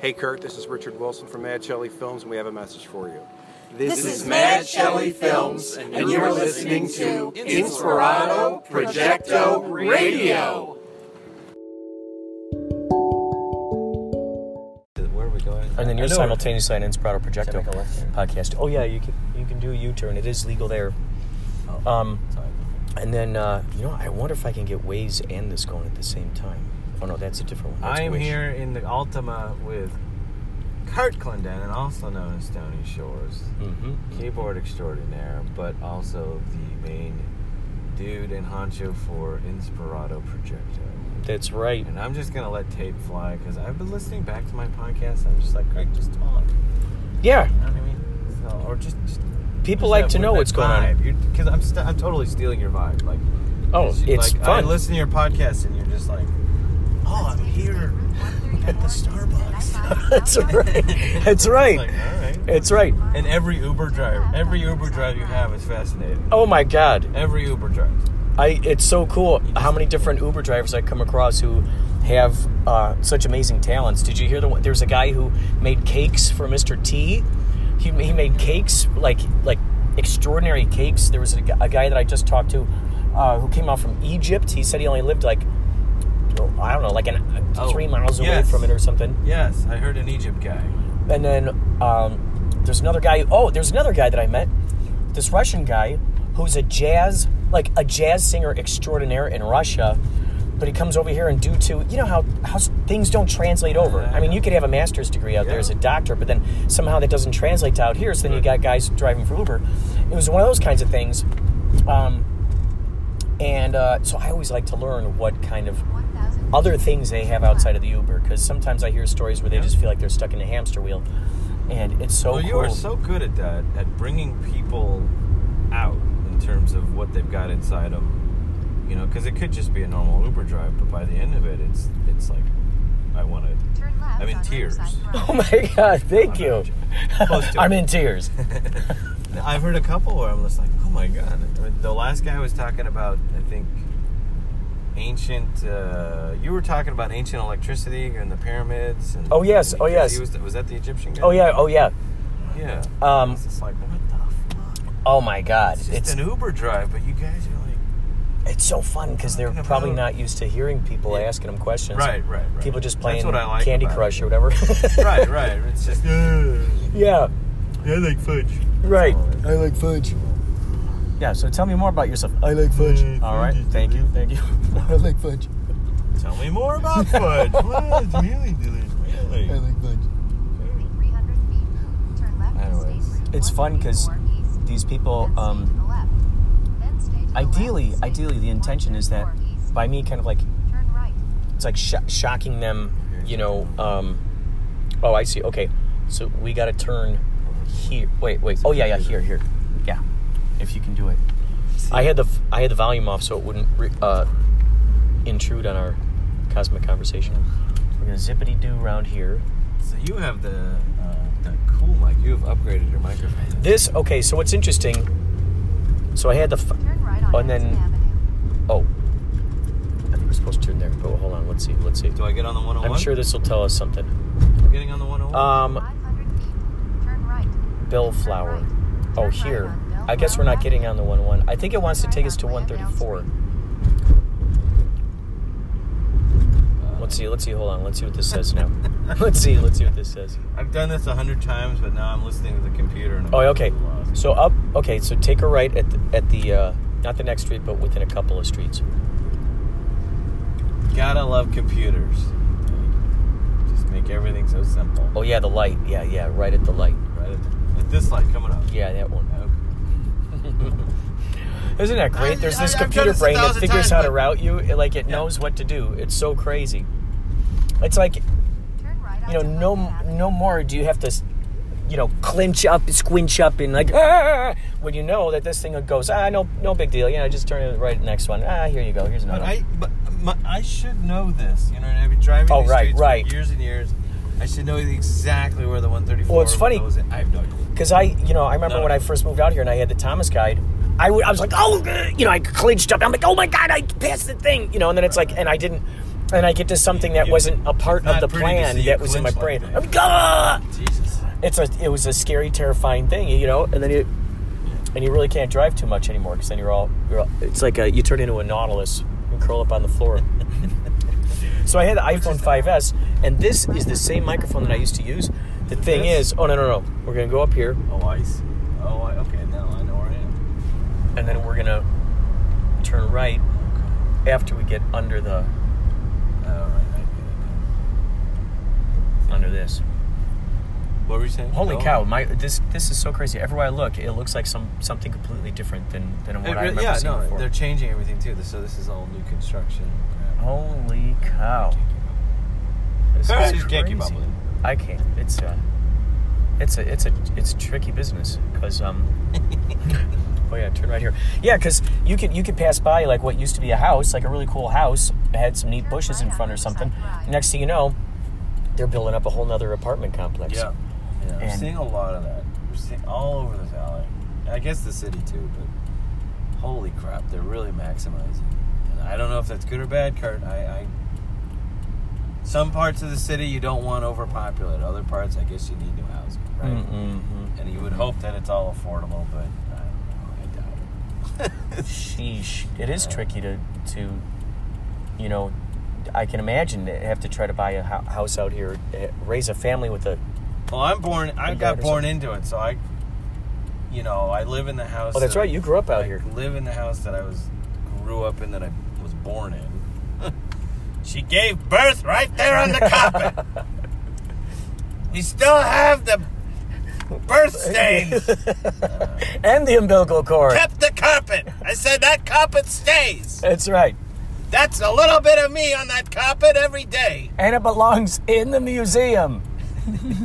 Hey Kurt, this is Richard Wilson from Mad Shelley Films, and we have a message for you. This, is Mad Shelley Films, and you're listening to Inspirato Projecto Radio. Where are we going? And then you're simultaneously on Inspirato Projecto Should I make a left turn? podcast. Oh yeah, you can you can do a U-turn. It is legal there. Oh, Um, sorry. and then uh, you know, I wonder if I can get Waze and this going at the same time. Oh no, that's a different one. That's I am Wish. here in the Altima with Kurt Clendenin, also known as Stony Shores, Mhm. keyboard extraordinaire, but also the main dude and honcho for Inspirato Projecto. That's right. And I'm just gonna let tape fly because I've been listening back to my podcast. And I'm just like, Craig, just talk. Yeah, You know what I mean? So, or just, just people just like that- to know what's going on. vibe. Because I'm, st- I'm totally stealing your vibe. Like, Oh, it's like, I listen to your podcast and you're just like, oh, I'm here at the Starbucks. That's right. That's right. Like, all right. It's right. And every Uber driver, every Uber driver you have is fascinating. Oh my God, Every Uber driver. I it's so cool how many different Uber drivers I come across who have uh, such amazing talents. Did you hear the one? There's a guy who made cakes for Mr. T. He, he made cakes like like extraordinary cakes. There was a, a guy that I just talked to uh, who came out from Egypt. He said he only lived like I don't know, like an, Oh, three miles away yes. from it or something. Yes, I heard an Egypt guy. And then um, there's another guy. Oh, there's another guy that I met. This Russian guy who's a jazz, like a jazz singer extraordinaire in Russia. But he comes over here and due to you know how how things don't translate over. I mean, you could have a master's degree out there as a doctor, but then somehow that doesn't translate to out here. So then you got guys driving for Uber. It was one of those kinds of things. Um, and uh, so I always like to learn what kind of other things they have outside of the Uber because sometimes I hear stories where they Yeah. just feel like they're stuck in a hamster wheel, and it's so well, cool. you are so good at that, at bringing people out in terms of what they've got inside them. You know, because it could just be a normal Uber drive, but by the end of it, it's it's like, I want to. I'm in tears. oh my god! Thank you. Close to I'm in tears. I've heard a couple where I'm just like, oh my god. I mean, the last guy was talking about, I think, ancient. Uh, you were talking about ancient electricity and the pyramids. And Oh, yes. Oh, yes. He was, was that the Egyptian guy? Oh yeah. Oh yeah. Yeah. Um, It's like, what the fuck? Oh my god! It's It's an Uber drive, but you guys are like, it's so fun because they're probably about- not used to hearing people Yeah. asking them questions. right, right, right. People just playing like Candy Crush it. or whatever. right, right. It's just, uh, yeah. I like fudge. Right. all it is. I like fudge. Yeah. So tell me more about yourself. I like fudge. All right. fudge is Thank you. Thank you. I like fudge. Tell me more about fudge. what is really delicious? Really? like fudge. Anyways. It's fun 'cause these people, um, Ideally, ideally, the intention is that by me kind of like it's like sh- shocking them, you know. Um, oh, I see. Okay, so we got to turn here. Wait, wait. Oh yeah, yeah. Here, here. Yeah, if you can do it. I had the f- I had the volume off so it wouldn't re- uh, intrude on our cosmic conversation. We're gonna zippity do around here. So you have the uh, the cool mic. You have upgraded your microphone. This okay. So what's interesting? So I had the. F- Turn right on Oh, and then- Avenue. oh, I think we're supposed to turn there. But hold on. Let's see. Let's see. Do I get on the 101? I'm sure this will tell us something. I'm getting on the 101. Um, 500 feet. Turn right. Bellflower. Oh, here. I guess we're not getting on the 101. I think it wants to take us to 134. let's see. Let's see. Hold on. Let's see what this says now. let's see. Let's see what this says. I've done this a hundred times, but now I'm listening to the computer. And I'm Oh, okay. So up. Okay, so take a right at the, at the uh, not the next street, but within a couple of streets. Gotta love computers. Just make everything so simple. Oh yeah, the light. Yeah, yeah, right at the light. Right at, at this light coming up. Yeah, that one. Okay. Isn't that great? There's I- this I've computer brain that figures times, how to route you. It, like it Yeah. knows what to do. It's so crazy. It's like right you know, no no more do you have to, you know, clinch up, squinch up, and like ah, when you know that this thing goes ah no no big deal. Yeah, I just turn it right next one. Ah, here you go. Here's another. But. I, but my, I should know this. You know, I've been driving Oh, these right, streets right. for years and years. I should know exactly where the 134 Well, it's funny-. I have no idea. Because I, you know, I remember No. when I first moved out here and I had the Thomas guide. I, w- I was like, oh, you know, I clinched up. I'm like, oh my god, I passed the thing, you know. And then it's like, and I didn't, and I get to something that wasn't a part of the plan that was in my brain. like I'm like, ah! Jesus. It's a, it was a scary, terrifying thing, you know. And then you, and you really can't drive too much anymore because then you're all, you're all, it's like a, you turn into a nautilus and curl up on the floor. so I had the iPhone 5s, and this is the same microphone that I used to use. The thing is, oh no no no, we're gonna go up here. Oh, I see. Oh, I, okay. Now I know where I am. and then we're gonna turn right after we get under the Oh, right. I get it. under this. What were you saying? Holy Oh. cow! My this this is so crazy. Everywhere I look, it looks like some something completely different than than what It I re- remember yeah, seeing no, before. they're changing everything too. So this is all new construction. Holy cow! This is I can't keep crazy. up with it. I can't. It's a it's a it's a it's a tricky business because um. Oh yeah, turn right here. Yeah, because you could you could pass by like what used to be a house, like a really cool house, had some neat bushes in front or something. Next thing you know, they're building up a whole nother apartment complex. Yeah. Yeah. We're And- seeing a lot of that. We're seeing all over the valley. I guess the city too, but holy crap, they're really maximizing. I don't know if that's good or bad, Kurt. I, I some parts of the city you don't want overpopulated. Other parts, I guess you need new housing, right? Mm-hmm. And you would hope that it's all affordable, but I don't know. I doubt it. Sheesh. It is tricky to, to, you know, I can imagine they have to try to buy a house out here, eh, raise a family with a. Well, I'm born. I got born into it, so I, you know, I live in the house. Oh, that's that- right. You grew up out I here. live in the house that I was grew up in that I born in. she gave birth right there on the carpet. you still have the birth stains. And the umbilical cord. Kept the carpet. I said that carpet stays. That's right. That's a little bit of me on that carpet every day. And it belongs in the museum.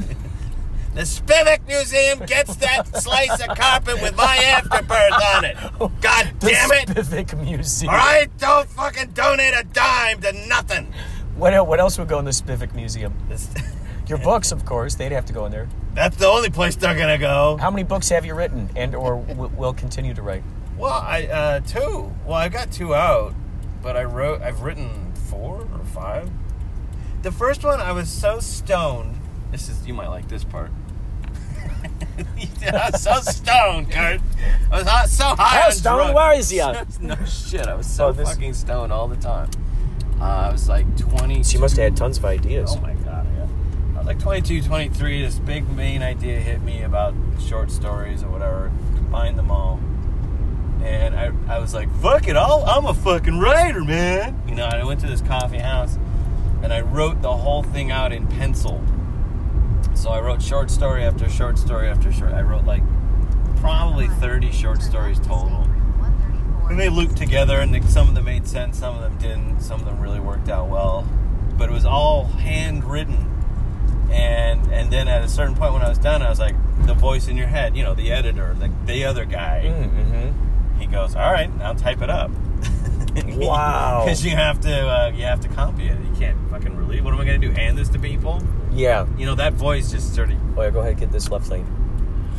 The Spivek Museum gets that slice of carpet with my afterbirth on it. God The damn it! Spivek Museum. All right, don't fucking donate a dime to nothing. What, what else would go in the Spivek Museum? Your books, of course. They'd have to go in there. That's the only place they're gonna go. How many books have you written and or w- will continue to write? Well, I uh, two. Well, I've got two out, but I wrote. I've written four or five. The first one, I was so stoned. This is you might like this part. I was so stoned, Kurt. I was hot, so high. How on stoned drugs. were you? no shit. I was so Oh, this- fucking stoned all the time. Uh, I was like twenty. So you must have had tons of ideas. Oh my god, yeah. I was like 22, 23. This big main idea hit me about short stories or whatever. Combined them all. And I, I was like, fuck it, I'll, I'm a fucking writer, man. You know, I went to this coffee house and I wrote the whole thing out in pencil. So I wrote short story after short story after short. I wrote like probably 30 short stories total. And they looped together, and they, some of them made sense, some of them didn't. Some of them really worked out well, but it was all handwritten. And and then at a certain point when I was done, I was like, the voice in your head, you know, the editor, the, the other guy, Mm-hmm. he goes, "All right, now type it up." Wow. Because you have to uh, you have to copy it. You can't fucking release. What am I gonna do? Hand this to people? Yeah. You know that voice just sort of Oh yeah. Go ahead. and Get this left lane.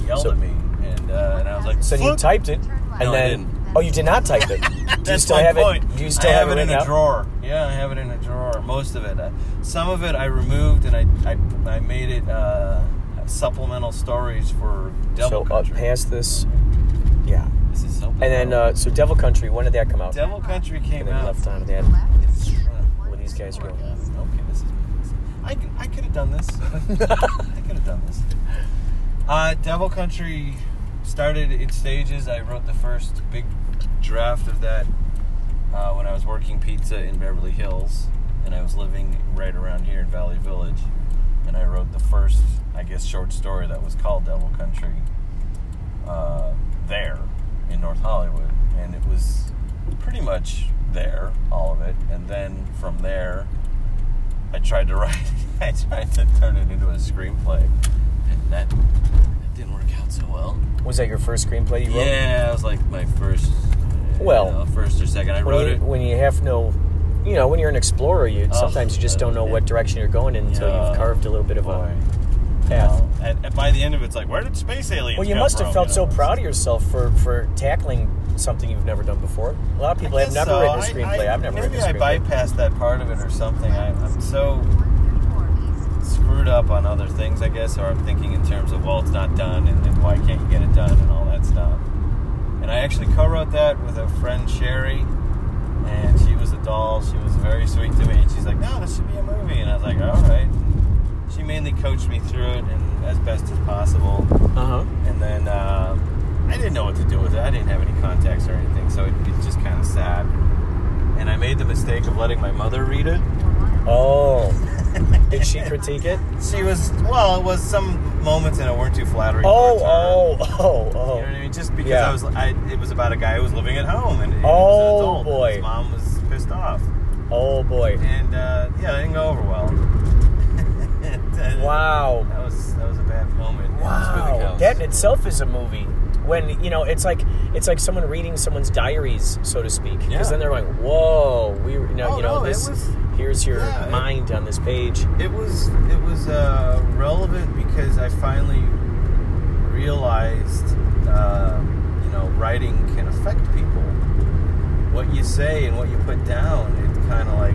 yelled So- at me, and uh, and I was like, So you typed it, and No, I then didn't. oh, you did not type it. Do you That's still my have point. it? Do you still I have, have, it in a drawer. Yeah, I have it in a drawer. Most of it. Uh, some of it I removed and I I, I made it uh, supplemental stories for Devil So up Country. past this, yeah. this is so. And then uh, so Devil Country. When did that come out? Devil Country came and out. left on that. It's, uh, What do you these guys go. Okay, this is I, can- I could have done this. I could have done this. Uh, Devil Country started in stages. I wrote the first big draft of that uh, when I was working pizza in Beverly Hills, and I was living right around here in Valley Village. And I wrote the first, I guess, short story that was called Devil Country uh, there in North Hollywood, and it was pretty much there, all of it. And then from there, I tried to write, I tried to turn it into a screenplay, and that, that didn't work out so well. Was that your first screenplay you wrote? Yeah, it was like my first, Well, you know, first or second. I wrote you, it. when you have no, you know, when you're an explorer, you Oh, sometimes you just don't know what direction you're going in until Yeah. you've carved a little bit of Boy. a path. Well, and, and by the end of it, it's like, where did space aliens? Well, you must have from, felt you so proud of yourself for for tackling something you've never done before. A lot of people have never so. written a screenplay. I, have never maybe written a I bypassed that part of it or something. I, I'm so screwed up on other things, I guess, or I'm thinking in terms of, well, it's not done, and, and why can't you get it done, and all that stuff. And I actually co-wrote that with a friend, Sherry, and she was a doll. She was very sweet to me, and she's like, no, this should be a movie, and I was like, all right. She mainly coached me through it, and as best as possible. Uh huh. And then uh, I didn't know what to do with it. I didn't have any contacts or anything, so it, it just kind of sad. And I made the mistake of letting my mother read it. Oh, did she critique it? She was well. It was some moments in it weren't too flattering. Oh, towards her. oh, oh, You know oh. what I mean? Just because Yeah. I was, I, it was about a guy who was living at home, and, and Oh, was an adult, and boy. his mom was pissed off, Oh boy. and uh, yeah, it didn't go over well. Uh, Wow. that was that was a bad moment. in the Smithwick Wow. That in itself is a movie. When you know, it's like it's like someone reading someone's diaries, so to speak. Because Yeah. then they're like, "Whoa, we, you know, Oh, you know no, this. was- here's your yeah, it- mind on this page." it was it was uh, relevant because I finally realized, uh, you know, writing can affect people. What you say and what you put down, it's kind of like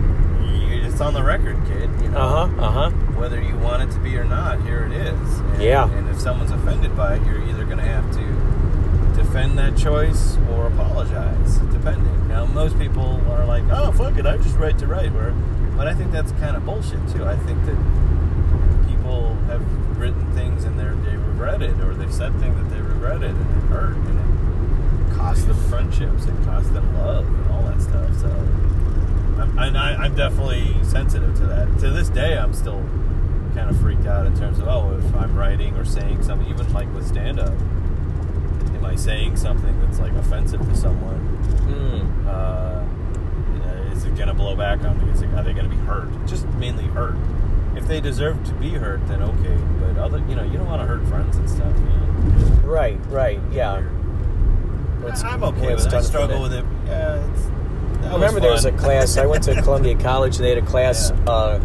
on the record, kid. You know, Uh huh. Uh huh. whether you want it to be or not, here it is. And, Yeah. And if someone's offended by it, you're either going to have to defend that choice or apologize, depending. Now, most people are like, "Oh, fuck it, I just write to write." Where, but I think that's kind of bullshit too. I think that people have written things and they're they regret it, or they've said things that they regretted and it hurt, and it cost them friendships, it cost them love, and all that stuff. So. I'm, and I, I'm definitely sensitive to that. To this day, I'm still kind of freaked out in terms of oh, if I'm writing or saying something, even like with stand up, am I saying something that's like offensive to someone? Mm. Uh, is it going to blow back on me? Is it, are they going to be hurt? Just mainly hurt. If they deserve to be hurt, then okay. But other, you know, you don't want to hurt friends and stuff. Man. Right. Right. Yeah. It's- I'm okay with it. I struggle with it. Yeah, I remember there was a class. I went to Columbia College. They had a class. Yeah. Uh,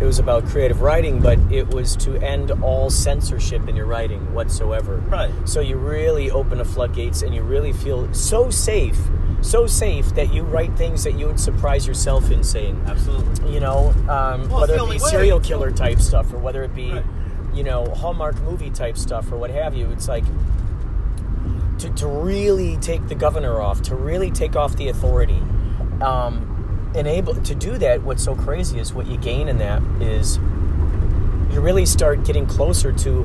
it was about creative writing, but it was to end all censorship in your writing whatsoever. Right. So you really open the floodgates, and you really feel so safe, so safe that you write things that you would surprise yourself in saying. Absolutely. You know, um, Well, whether it be only way. serial killer type stuff, or whether it be, Right. you know, Hallmark movie type stuff, or what have you. It's like to, to really take the governor off, to really take off the authority. Um, and able to do that, what's so crazy is what you gain in that is you really start getting closer to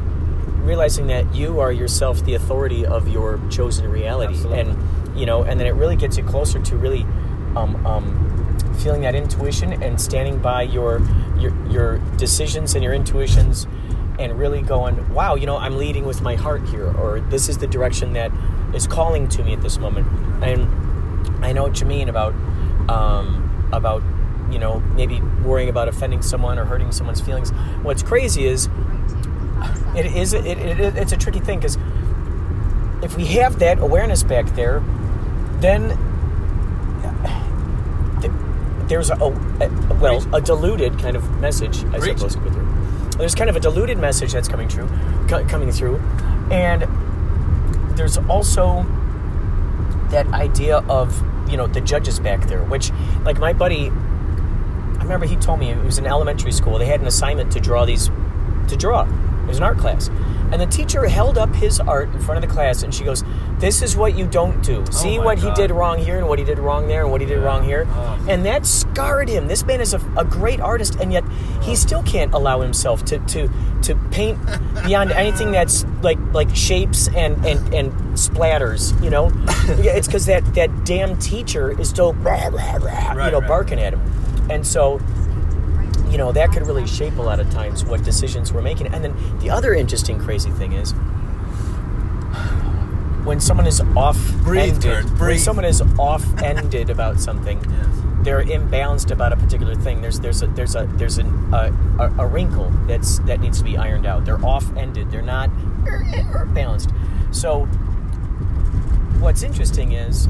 realizing that you are yourself the authority of your chosen reality, Absolutely. and you know, and then it really gets you closer to really um, um, feeling that intuition and standing by your your your decisions and your intuitions, and really going, wow, you know, I'm leading with my heart here, or this is the direction that is calling to me at this moment, and I know what you mean about um, about you know maybe worrying about offending someone or hurting someone's feelings. What's crazy is it is it, it, it, it's a tricky thing because if we have that awareness back there, then there's a, a well a diluted kind of message I Preach. suppose. There's kind of a diluted message that's coming through, co- coming through, and there's also that idea of you know the judges back there, which like my buddy, I remember he told me it was in elementary school. They had an assignment to draw these, to draw. It was an art class, And the teacher held up his art in front of the class and she goes, This is what you don't do. Oh See Oh what he did wrong here and what he did wrong there and what he did Yeah. wrong here. Oh. And that scarred him. This man is a, a great artist and yet he still can't allow himself to, to, to paint beyond anything that's like like shapes and, and, and splatters, you know? yeah, it's because that, that damn teacher is still rah, rah, rah, you know, right. barking at him. And so you know that could really shape a lot of times what decisions we're making. And then the other interesting crazy thing is when someone is off ended, when someone is off ended about something they're imbalanced about a particular thing there's there's a there's a there's an, a, a, a wrinkle that's that needs to be ironed out. They're off ended they're not balanced. So what's interesting is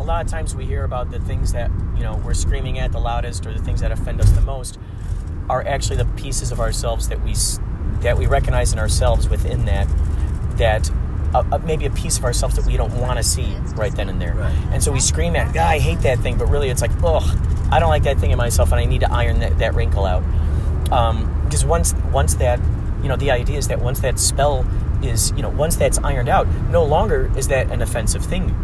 a lot of times we hear about the things that you know we're screaming at the loudest or the things that offend us the most are actually the pieces of ourselves that we that we recognize in ourselves within that that uh, uh, maybe a piece of ourselves that we don't want to see right then and there. Right. and so we scream at "Ah, I hate that thing but really it's like ugh I don't like that thing in myself and I need to iron that, that wrinkle out. Um, because once once that you know the idea is that once that spell is you know once that's ironed out no longer is that an offensive thing.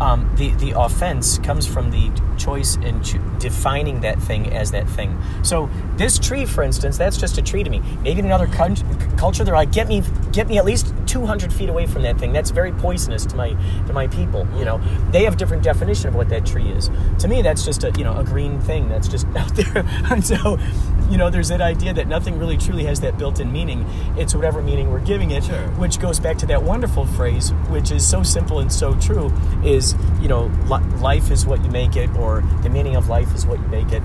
Um, the the offense comes from the choice in cho- defining that thing as that thing. So this tree for instance that's just a tree to me. Maybe in another cun- culture they're like get me get me at least 200 feet away from that thing. That's very poisonous to my to my people you know. They have a different definition of what that tree is. To me that's just a you know a green thing that's just out there. And so you know there's that idea that nothing really truly has that built-in meaning. It's whatever meaning we're giving it Sure. which goes back to that wonderful phrase which is so simple and so true is you know li- life is what you make it or the meaning of life is what you make it.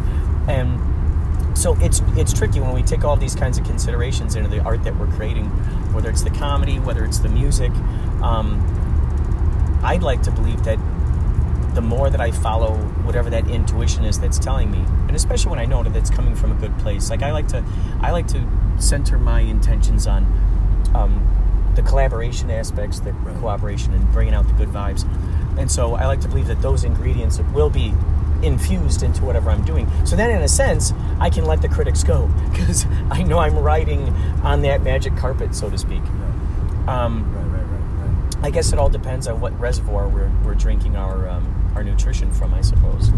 And so it's it's tricky when we take all these kinds of considerations into the art that we're creating whether it's the comedy whether it's the music. Um, i'd like to believe that the more that I follow whatever that intuition is that's telling me, and especially when I know that it's coming from a good place, like I like to, I like to center my intentions on um, the collaboration aspects, the cooperation, and bringing out the good vibes. And so I like to believe that those ingredients will be infused into whatever I'm doing. So then, in a sense, I can let the critics go because I know I'm riding on that magic carpet, so to speak. Um, Right, right, right, right. I guess it all depends on what reservoir we're, we're drinking our um, our nutrition from, I suppose.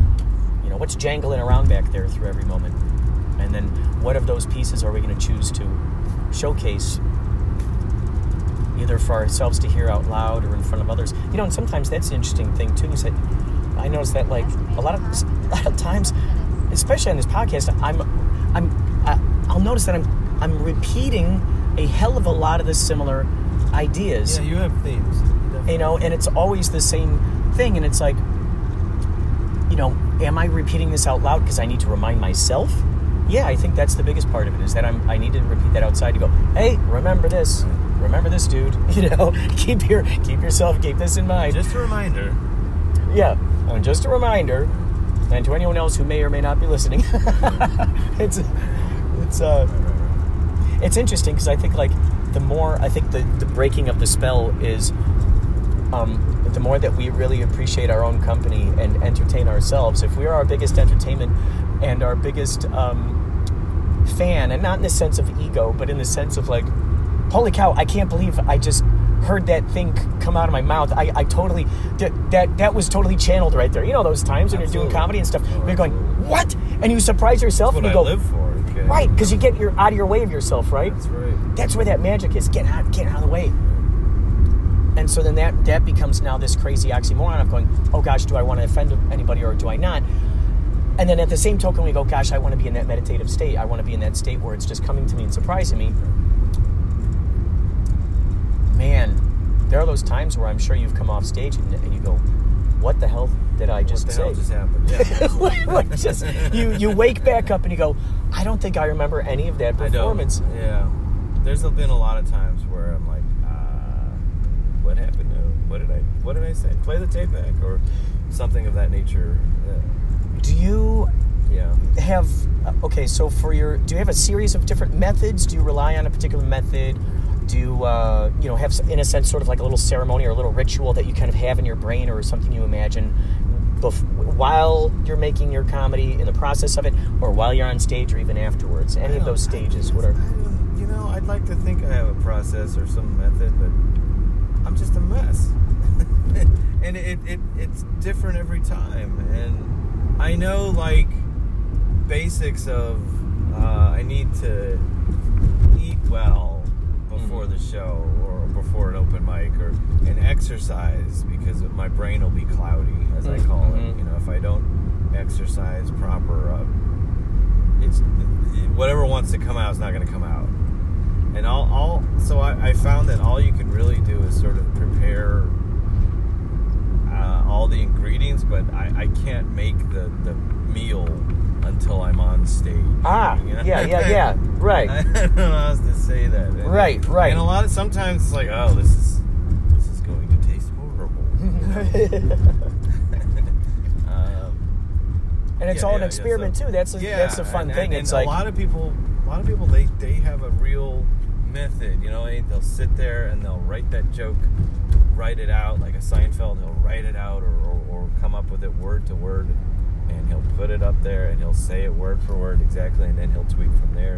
You know, what's jangling around back there through every moment, and then what of those pieces are we going to choose to showcase, either for ourselves to hear out loud or in front of others? You know, and sometimes that's the interesting thing too. Is that I notice that like a lot of a lot of times, especially on this podcast, I'm I'm I, I'll notice that I'm I'm repeating a hell of a lot of the similar ideas. Yeah, you have themes. you know and it's always the same thing and it's like you know am i repeating this out loud because i need to remind myself? Yeah i think that's the biggest part of it is that i'm i need to repeat that outside to go hey remember this. Remember this dude. You know keep your keep yourself keep this in mind. Just a reminder. yeah and just a reminder and to anyone else who may or may not be listening it's it's uh it's interesting because I think like the more I think the, the breaking of the spell is um, the more that we really appreciate our own company and entertain ourselves. If we are our biggest entertainment and our biggest um, fan, and not in the sense of ego, but in the sense of like, holy cow, I can't believe I just heard that thing come out of my mouth. I, I totally that, that that was totally channeled right there. You know those times when you're doing comedy and stuff, Oh, you're going absolutely. what, and you surprise yourself and I you go live for. Okay? right because you get your out of your way of yourself, right? That's right. That's where that magic is. Get out, get out of the way. And so then that that becomes now this crazy oxymoron of going, oh gosh, do I want to offend anybody or do I not? And then at the same token, we go, gosh, I want to be in that meditative state. I want to be in that state where it's just coming to me and surprising me. Man, there are those times where I'm sure you've come off stage and, and you go, what the hell did I just what the say? hell just happened? Yeah. Just you you wake back up and you go, I don't think I remember any of that performance. Yeah. There's been a lot of times where I'm like, uh, what happened? Uh, What did I? What did I say? Play the tape back or something of that nature. Uh, Do you yeah. have uh, okay? So for your, do you have a series of different methods? Do you rely on a particular method? Do you, uh, you know have in a sense sort of like a little ceremony or a little ritual that you kind of have in your brain or something you imagine bef- while you're making your comedy in the process of it, or while you're on stage, or even afterwards? Any of those stages? What are you know, I'd like to think I have a process or some method, but I'm just a mess. and it, it it's different every time. And I know like basics of uh, I need to eat well before Mhm. the show or before an open mic or and exercise because my brain will be cloudy as I call it. You know, if I don't exercise proper, uh, it's whatever wants to come out is not going to come out. And all, all so I, I found that all you can really do is sort of prepare uh, all the ingredients, but I, I can't make the, the meal until I'm on stage. Ah, you know? yeah, yeah, yeah. Right. I don't know how else to say that. And- Right, right. And a lot of sometimes it's like, oh, this is this is going to taste horrible. um, and it's Yeah, all an yeah, experiment so- too. That's a, yeah, that's a fun and- thing. and- it's like a lot of people, a lot of people, they they have a real method. You know, they, they'll sit there and they'll write that joke, write it out like a Seinfeld. He'll write it out or, or, or come up with it word to word, and he'll put it up there and he'll say it word for word exactly, and then he'll tweak from there.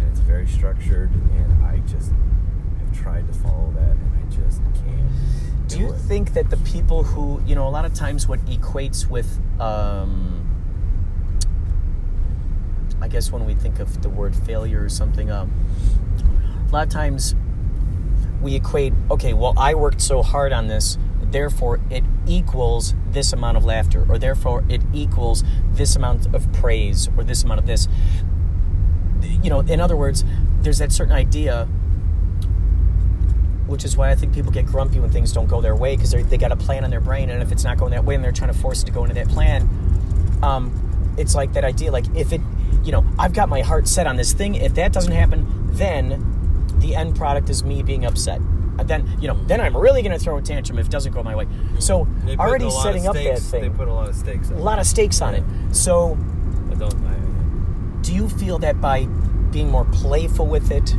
And it's very structured, and I just have tried to follow that, and I just can't. Do you it. think that the people who, you know, a lot of times what equates with, um, I guess when we think of the word failure or something, um, a lot of times we equate, okay, well, I worked so hard on this, therefore it equals this amount of laughter, or therefore it equals this amount of praise, or this amount of this. You know, in other words, there's that certain idea which is why I think people get grumpy when things don't go their way because they got a plan in their brain, and if it's not going that way, and they're trying to force it to go into that plan, um, it's like that idea. Like if it, you know, I've got my heart set on this thing. If that doesn't happen, then the end product is me being upset. And then you know, then I'm really going to throw a tantrum if it doesn't go my way. So already a lot setting up that stakes- They put a lot of stakes. a on lot it. of stakes on it. So I don't. I, do you feel that by being more playful with it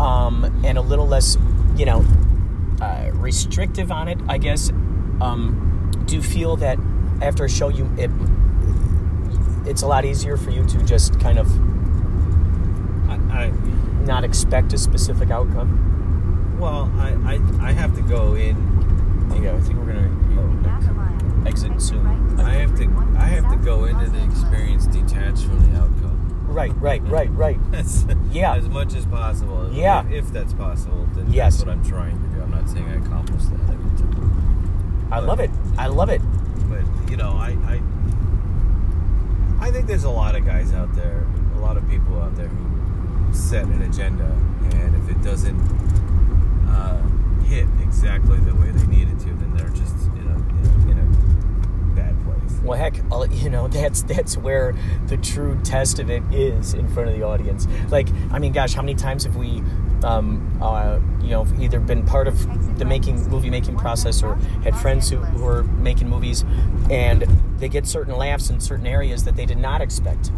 um, and a little less, you know, uh, restrictive on it, I guess, um, do you feel that after a show you it it's a lot easier for you to just kind of I, I not expect a specific outcome? Well, I, I, I have to go in. Yeah, I think we're gonna oh. exit soon. I have to I have to go into the experience detached from the outcome. Right, right, right, right. As, Yeah. as much as possible. Yeah. If, if that's possible, then Yes. that's what I'm trying to do. I'm not saying I accomplished that every time. I love it. I love it. But you know, I, I I think there's a lot of guys out there, a lot of people out there who set an agenda, and if it doesn't uh, hit exactly the way they need it to, then they're just in a, in a, in a bad place. Well, heck, I'll, you know that's that's where the true test of it is in front of the audience. Like, I mean, gosh, how many times have we, um, uh, you know, either been part of the making movie making process or had friends who, who are making movies, and they get certain laughs in certain areas that they did not expect,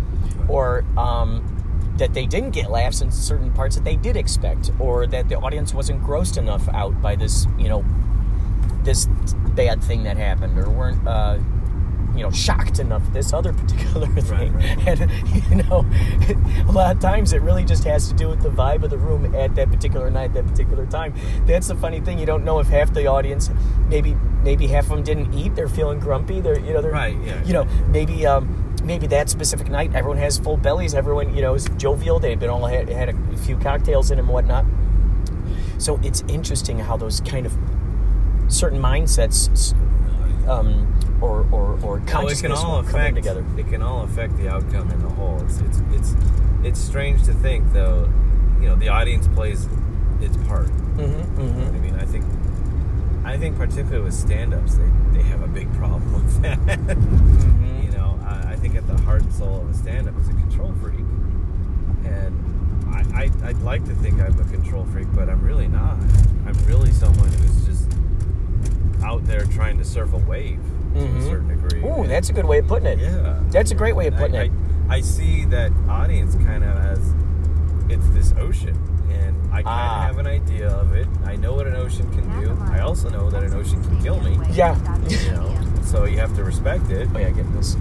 or um, that they didn't get laughs in certain parts that they did expect, or that the audience wasn't grossed enough out by this, you know, this bad thing that happened or weren't uh, you know shocked enough at this other particular thing right. and you know a lot of times it really just has to do with the vibe of the room at that particular night that particular time that's the funny thing you don't know if half the audience maybe maybe half of them didn't eat they're feeling grumpy they're you know they're Right, yeah. you know maybe um maybe that specific night everyone has full bellies everyone you know is jovial they've been all had, had a few cocktails in them and whatnot so it's interesting how those kind of certain mindsets um, or, or, or Well, it can all come affect together. It can all affect the outcome in the whole. It's, it's it's it's strange to think though. You know, the audience plays its part. Mm-hmm, You know what I mean, I think I think particularly with stand-ups, they they have a big problem with that. Mm-hmm. You know, I, I think at the heart and soul of a stand-up is a control freak, and I, I I'd like to think I'm a control freak, but I'm really not. I'm really someone who's just out there trying to surf a wave to a Mhm. certain degree. Ooh, And- that's a good way of putting it. yeah. That's a great way of putting I, it. I, I see that audience kind of as it's this ocean, and I kind of Ah. have an idea of it. I know what an ocean can do. I also know that an ocean can kill me. Yeah. You know, so you have to respect it, Oh yeah, get this.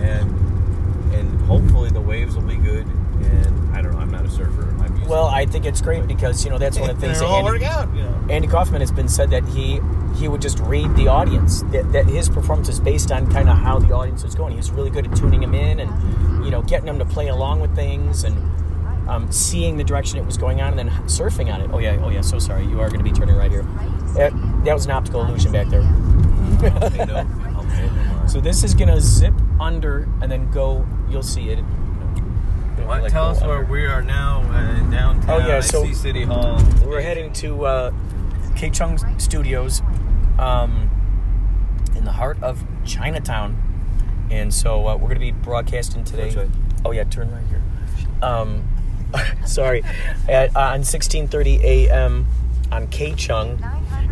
And and hopefully the waves will be good. And I don't know. I'm not a surfer. Well, I think it's great because you know that's one of the things that all Andy, work out. You know. Andy Kaufman has been said that he he would just read the audience. That, that his performance is based on kind of how the audience is going. He's really good at tuning them in and you know getting them to play along with things and um, seeing the direction it was going on and then surfing on it. Oh yeah, oh yeah. So sorry, you are going to be turning right here. That, that was an optical illusion back there. Hey, no, I'll pay no mind. So this is going to zip under and then go. You'll see it. What? Like, Tell us where we are now uh, in downtown. Oh, yeah, I so- City Hall. We're heading to uh, KCHUNG Studios um, in the heart of Chinatown. And so uh, we're going to be broadcasting today. Way? Oh, yeah, turn right here. Um, sorry. At, uh, on 1630 a.m. on KCHUNG.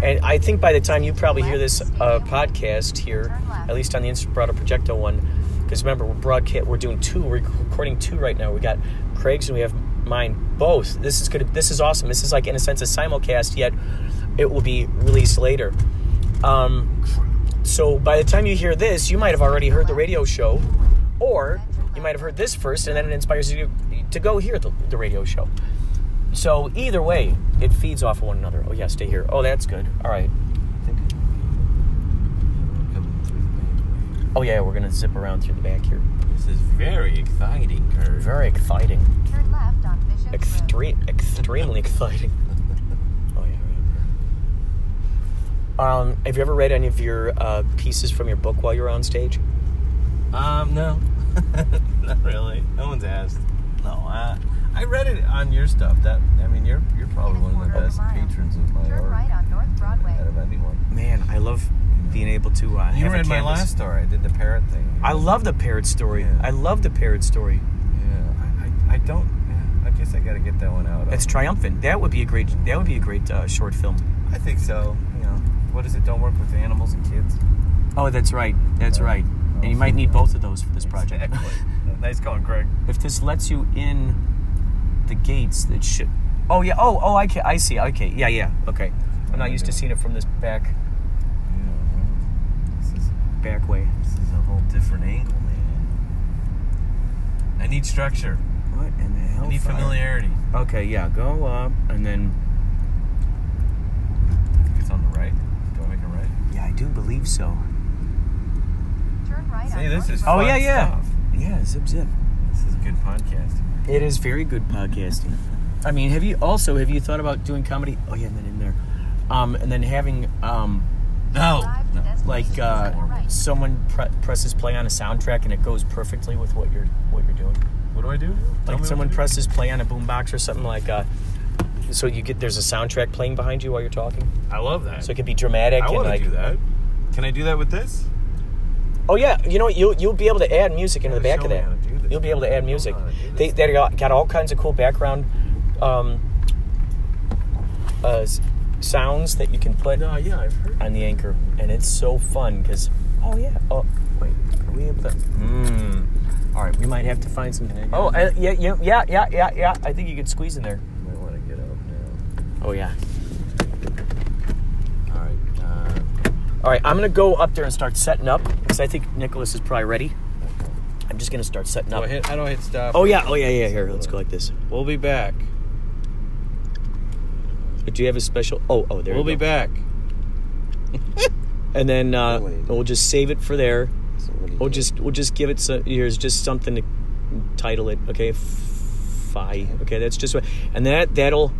And I think by the time you probably hear this uh, podcast here, at least on the Inspirato Projecto one, because remember we're broadcast, we're doing two, we're recording two right now. We got Craig's and we have mine both. This is good. This is awesome. This is like in a sense a simulcast, yet it will be released later. Um, so by the time you hear this, you might have already heard the radio show, or you might have heard this first, and then it inspires you to go hear the, the radio show. So either way, it feeds off of one another. Oh yeah, stay here. Oh, that's good. All right. Coming through the main way. Oh yeah, we're gonna zip around through the back here. This is very exciting, Kurt. Very exciting. Turn left on Bishop Road. Extreme, extremely exciting. Oh yeah. right. Um, have you ever read any of your uh, pieces from your book while you were on stage? Um, no, not really. No one's asked. No, I, I read it on your stuff. That I mean, you're you're probably one of the best mile. patrons of my Turn art right on North Broadway. out of anyone. Man, I love being able to. Uh, You read my last story. I did the parrot thing. I love the parrot story. Yeah. I love the parrot story. Yeah, I, I, I don't. Yeah, I guess I got to get that one out. It's Um, triumphant. That would be a great. That would be a great uh, short film. I think so. You know, what is it? Don't work with animals and kids. Oh, that's right. That's right. And you might need both of those for this project. Exactly. nice going, Craig. if this lets you in the gates, that should. Oh yeah. Oh oh. I can, I see. Okay. Yeah yeah. Okay. I'm not used to seeing it from this back Yeah, well, this is back way. this is a whole different angle, man. I need structure. What in the hell? I need familiarity. Okay. Yeah. Go up and then. I think it's on the right. Do I make it right? Yeah, I do believe so. Turn right See, this is Oh yeah yeah. stuff. Yeah. Zip zip. This is a good podcasting. It is very good podcasting. I mean, have you also have you thought about doing comedy? Oh yeah, and then in there, um, and then having um, No, no. like uh, on the right. someone pre- presses play on a soundtrack and it goes perfectly with what you're what you're doing. What do I do? Tell Like someone presses play on a boombox or something like uh so you get there's a soundtrack playing behind you while you're talking. I love that. So it could be dramatic I want to like do that. Can I do that with this? Oh yeah, you know? You'll you'll be able to add music into the back of that. how to do this. You'll be able to add music. They they got, got all kinds of cool background um, uh, sounds that you can put No, yeah, I've heard. on the anchor, and it's so fun because oh yeah. Oh wait, are we able to? Hmm. All right, we might have to find some. Oh uh, yeah yeah yeah yeah yeah yeah. I think you could squeeze in there. I might want to get out now. Oh yeah. All right. Uh, All right, I'm gonna go up there and start setting up because I think Nicholas is probably ready. I'm just gonna start setting do up. I hit? I don't hit stop. Oh yeah, oh yeah, yeah. Here, let's go like this. We'll be back. Do you have a special? Oh, oh, there. we'll you be back. And then uh, we'll just save it for there. So what do you We'll do? just we'll just give it so here's just something to title it. Okay, Fi. Okay, that's just what. And that that'll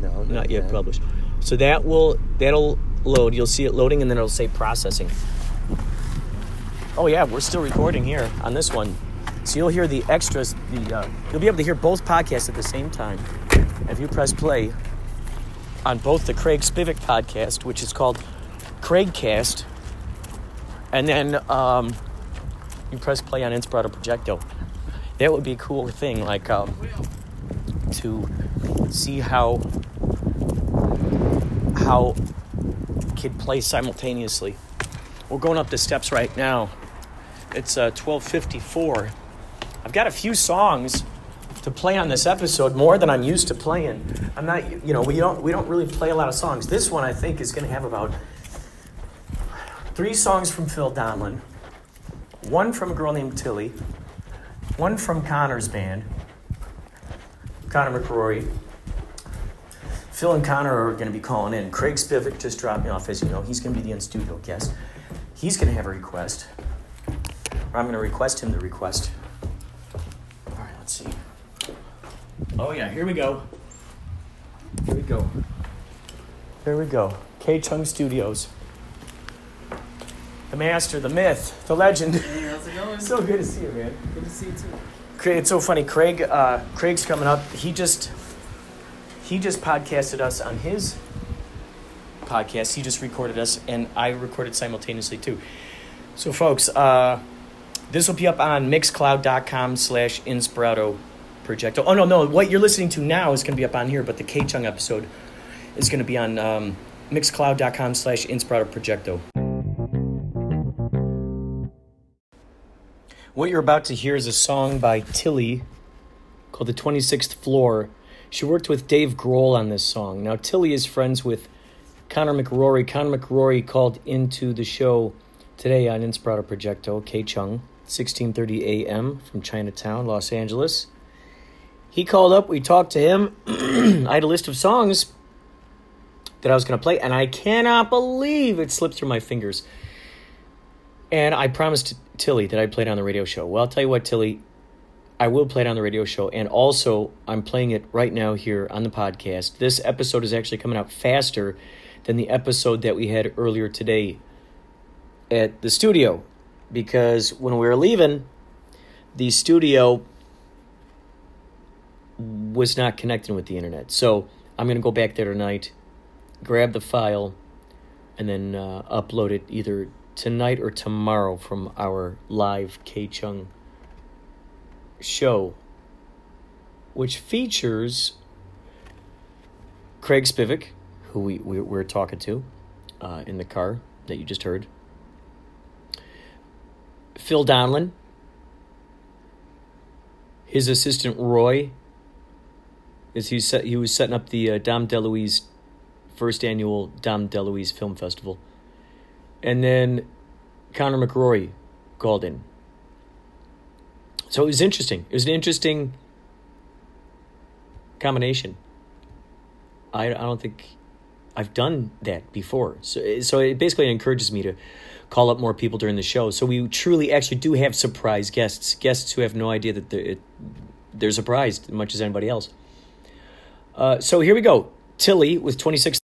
no, not yet that. published. So that will that'll load. You'll see it loading, and then it'll say processing. Oh yeah, we're still recording here on this one. So you'll hear the extras. The uh, you'll be able to hear both podcasts at the same time if you press play on both the Craig Spivek podcast, which is called Craigcast, and then um, you press play on Inspirato Projecto. That would be a cool thing, like um, to see how how kid play simultaneously. We're going up the steps right now. It's uh, 12:54. I've got a few songs to play on this episode, more than I'm used to playing. I'm not, you know, we don't we don't really play a lot of songs. This one I think is going to have about three songs from Phil Donlin, one from a girl named Tilli, one from Connor's band, Connor McRory. Phil and Connor are going to be calling in. Craig Spivek just dropped me off, as you know. He's going to be the in studio guest. He's going to have a request. Or I'm going to request him the request. All right, let's see. Oh, yeah, here we go. Here we go. Here we go. KCHUNG Studios. The master, the myth, the legend. Hey, how's it going? so good to see you, man. Good to see you too. Craig, it's so funny. Craig, uh, Craig's coming up. He just he just podcasted us on his podcast. He just recorded us, and I recorded simultaneously too. So, folks, uh, this will be up on Mixcloud.com slash Inspirato Projecto. Oh no, no, what you're listening to now is going to be up on here, but the KCHUNG episode is going to be on um, Mixcloud.com slash Inspirato Projecto. What you're about to hear is a song by Tilli called The 26th Floor. She worked with Dave Grohl on this song. Now, Tilli is friends with Connor McRory. Connor McRory called into the show today on Inspirato Projecto, KCHUNG, 1630 a.m. from Chinatown, Los Angeles. He called up, we talked to him. I had a list of songs that I was going to play, and I cannot believe it slipped through my fingers. And I promised Tilli that I'd play it on the radio show. Well, I'll tell you what, Tilli, I will play it on the radio show. And also, I'm playing it right now here on the podcast. This episode is actually coming out faster than the episode that we had earlier today at the studio. Because when we were leaving, the studio was not connecting with the internet. So I'm going to go back there tonight, grab the file, and then uh, upload it either tonight or tomorrow from our live KCHUNG show, which features Craig Spivek, who we, we we're talking to uh, in the car that you just heard, Phil Donlin, his assistant Roy, is he set, he was setting up the uh, Dom DeLuise first annual Dom DeLuise Film Festival. And then Connor McRory called in. So it was interesting. It was an interesting combination. I, I don't think I've done that before. So, so it basically encourages me to call up more people during the show. So we truly actually do have surprise guests, guests who have no idea that they're, they're surprised as much as anybody else. Uh, so here we go. Tilli with 26.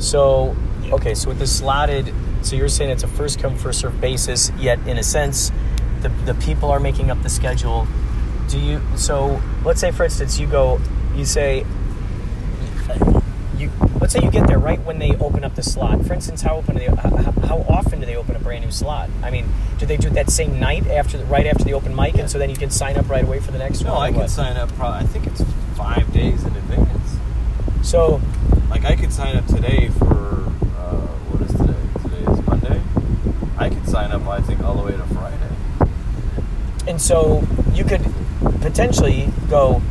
So okay, so with the slotted, so you're saying it's a first come first serve basis. Yet in a sense, the the people are making up the schedule. Do you? So let's say for instance, you go, you say, you let's say you get there right when they open up the slot. For instance, how open do they? How, how often do they open a brand new slot? I mean, do they do it that same night after the, right after the open mic, and so then you can sign up right away for the next No, one? or I can what? sign up. Probably, I think it's five days in advance. So Like I could sign up today for uh, what is today? Today is Monday. I could sign up. I think all the way to Friday. And so you could potentially go,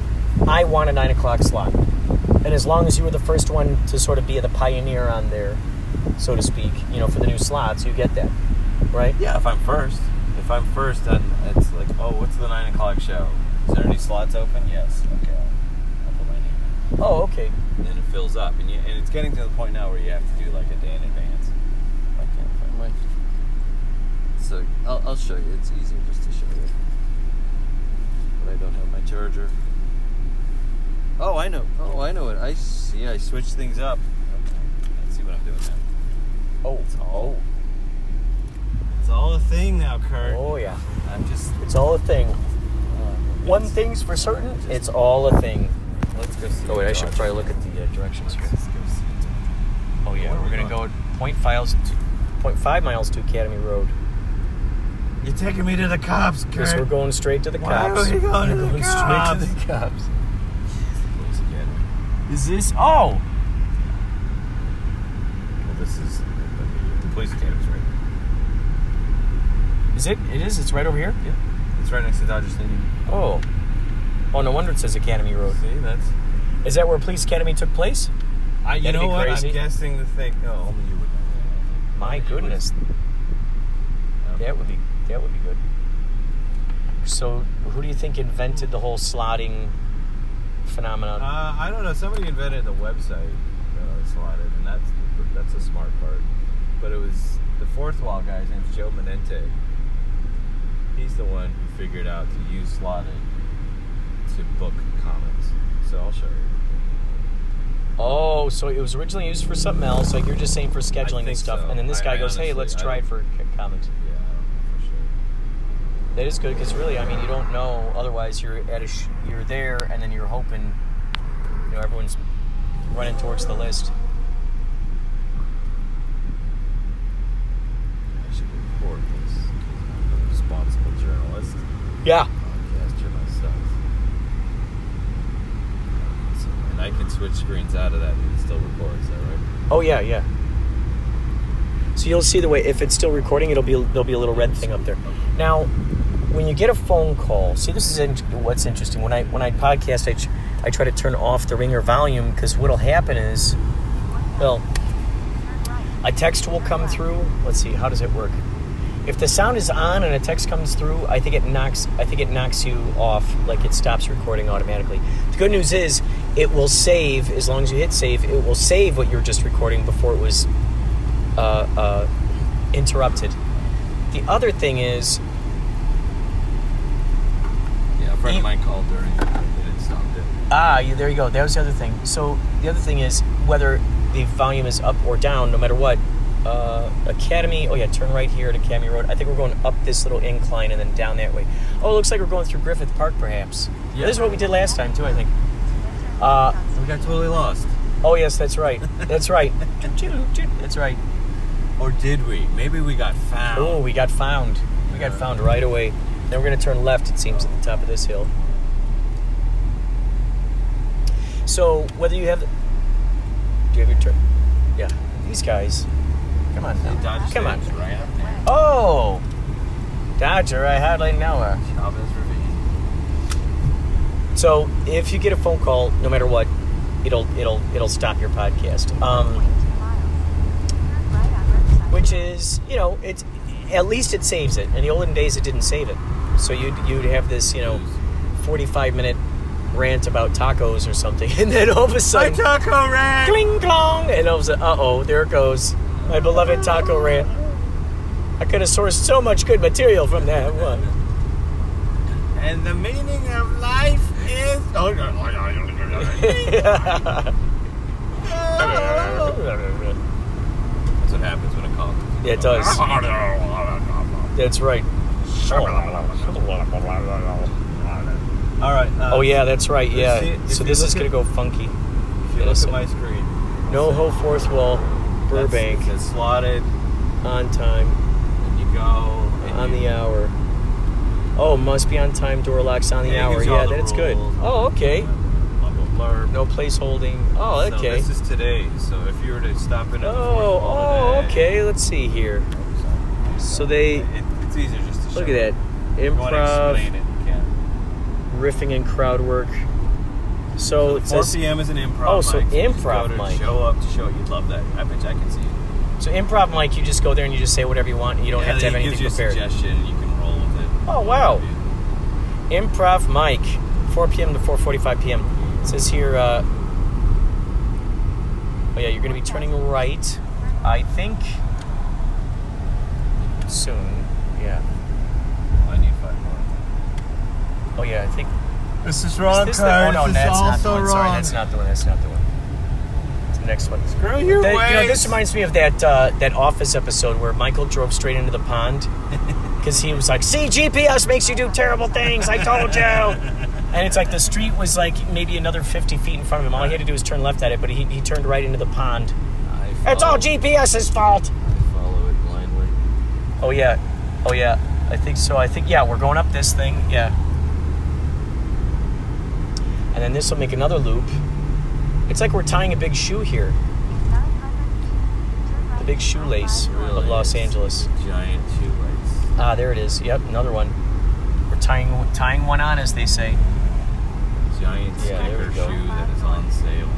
I want a nine o'clock slot. And as long as you were the first one to sort of be the pioneer on there, so to speak, you know, for the new slots, you get that, right? Yeah, if I'm first. If I'm first, then it's like, oh, what's the nine o'clock show? Is there any slots open? Yes. Okay. I'll, I'll put my name in. Oh, okay. Then fills up, and you, and it's getting to the point now where you have to do like a day in advance. I can't find my. So I'll, I'll show you. It's easier just to show you. But I don't have my charger. Oh, I know. Oh, I know it. I see. I switched things up. Okay. Let's see what I'm doing now. Oh, It's all. It's all a thing now, Kurt. oh yeah. I'm just. It's all a thing. uh, One thing's for certain, it's all a thing. Let's go see. Oh wait, I should probably look at the uh, directions here. Let's go see. Oh yeah, Where are we're we gonna going? go point files, point five miles to Academy Road. You're taking me to the cops, Kurt. Because we're going straight to the Why cops. are we going to We're the going cops? straight to the cops. Police Academy. Is this? Oh, Well, this is the police academy's right. is it? It is. It's right over here. Yeah, it's right next to Dodger Stadium. Oh, oh, no wonder it says Academy Road. See, that's. Is that where Police Academy took place? I, you That'd know what? crazy. I'm guessing the thing. No, only you would know. My Only you would- goodness, that would be that would be good. So, who do you think invented the whole slotting phenomenon? Uh, I don't know. Somebody invented the website uh, slotted, and that's that's the smart part. But it was the fourth wall guy. His name's Joe Menente. He's the one who figured out to use slotted to book comics. So I'll show you. oh, so it was originally used for something else, like you're just saying for scheduling and stuff, so. and then this I- guy I goes, "Hey, let's I try it for c- comics." Yeah, I don't know for sure. That is good because really, I mean, you don't know. Otherwise, you're at a sh- you're there, and then you're hoping, you know, everyone's running towards the list. I should record this. 'cause I'm a responsible journalist. Yeah. Podcaster myself. So, I can switch screens out of that and it still records. Is that right? Oh yeah, yeah. So you'll see the way if it's still recording, it'll be there'll be a little red thing up there. Now, when you get a phone call, see this is in, what's interesting. When I when I podcast, I, ch- I try to turn off the ringer volume because what'll happen is, well, a text will come through. Let's see, how does it work? If the sound is on and a text comes through, I think it knocks I think it knocks you off, like it stops recording automatically. The good news is it will save as long as you hit save. It will save what you're just recording before it was uh, uh, interrupted. The other thing is Yeah, a friend You- of mine called during it. Didn't it. Ah, you, there you go. That was the other thing. So the other thing is whether the volume is up or down, no matter what. Uh, Academy. Oh yeah, turn right here at Academy Road. I think we're going up this little incline and then down that way. Oh, it looks like we're going through Griffith Park, perhaps. Yeah. This is what we did last time too. I think. Uh, We got totally lost. oh yes, that's right. That's right. That's right. Or did we? Maybe we got found. Oh, we got found. We got found right away. Then we're gonna turn left. It seems at the top of this hill. So whether you have, the, do you have your turn? Yeah, these guys. Come on now. Come on. Right. Oh, Dodger, I hardly know her. So if you get a phone call, no matter what, it'll it'll it'll stop your podcast. Um, 0.2 miles. Turn right on Riverside which is you know it's at least it saves it. In the olden days, it didn't save it, so you'd you'd have this you know forty five minute rant about tacos or something, and then all of a sudden, my taco rack. cling clong, and all of a sudden, uh oh, there it goes, my beloved taco rant. I could have sourced so much good material from that one. And the meaning of life is. Oh, That's what happens when a call. Yeah, it does. That's right. All right. Uh, Oh yeah, that's right. Yeah. see- So this look is gonna go funky. If you look at my screen, No ho fourth wall, Burbank It says slotted, on time, and you go. And on you, the hour. Oh, must be on time. Door locks on the Yeah, hour. you Yeah, the that's good. Oh, okay. No place holding. Oh, So okay. this is today. So if you were to stop in at the fourth Oh, oh, today- okay. Let's see here. So they It, it's easier just to show. look at that If you want to improv, explain it, you riffing, and crowd work. So it 4 says p.m. is an improv. Oh, so mic, you improv mic. Show up to show it. You'd love that. I bet you I can see it. so improv mic. You just go there and you just say whatever you want. And you don't yeah, have to have anything you prepared. suggestion, you can it. Oh, wow. Improv mic, 4 p.m. to 4:45 p.m. It says here. Uh, oh yeah, you're going to be turning right. I think soon. Yeah. I need five more. Oh yeah, I think. This is Is this the, oh no, that's not the one. Sorry, that's not the one. That's not the one. It's the next one. Screw you, That- you know, this reminds me of that uh, that Office episode where Michael drove straight into the pond because he was like, "See, GPS makes you do terrible things. I told you." and it's like the street was like maybe another fifty feet in front of him. All he had to do was turn left at it, but he, he turned right into the pond. I It's all GPS's fault. I follow it blindly. Oh yeah, oh yeah. I think so. I think yeah, we're going up this thing. Yeah. And then this will make another loop. It's like we're tying a big shoe here. 900 feet. Turn right The big shoelace Five Drive. of Los is Angeles. Giant shoelace. Ah, there it is. Yep, another one. We're tying tying one on, as they say. Giant Yeah, sticker shoe that is on sale.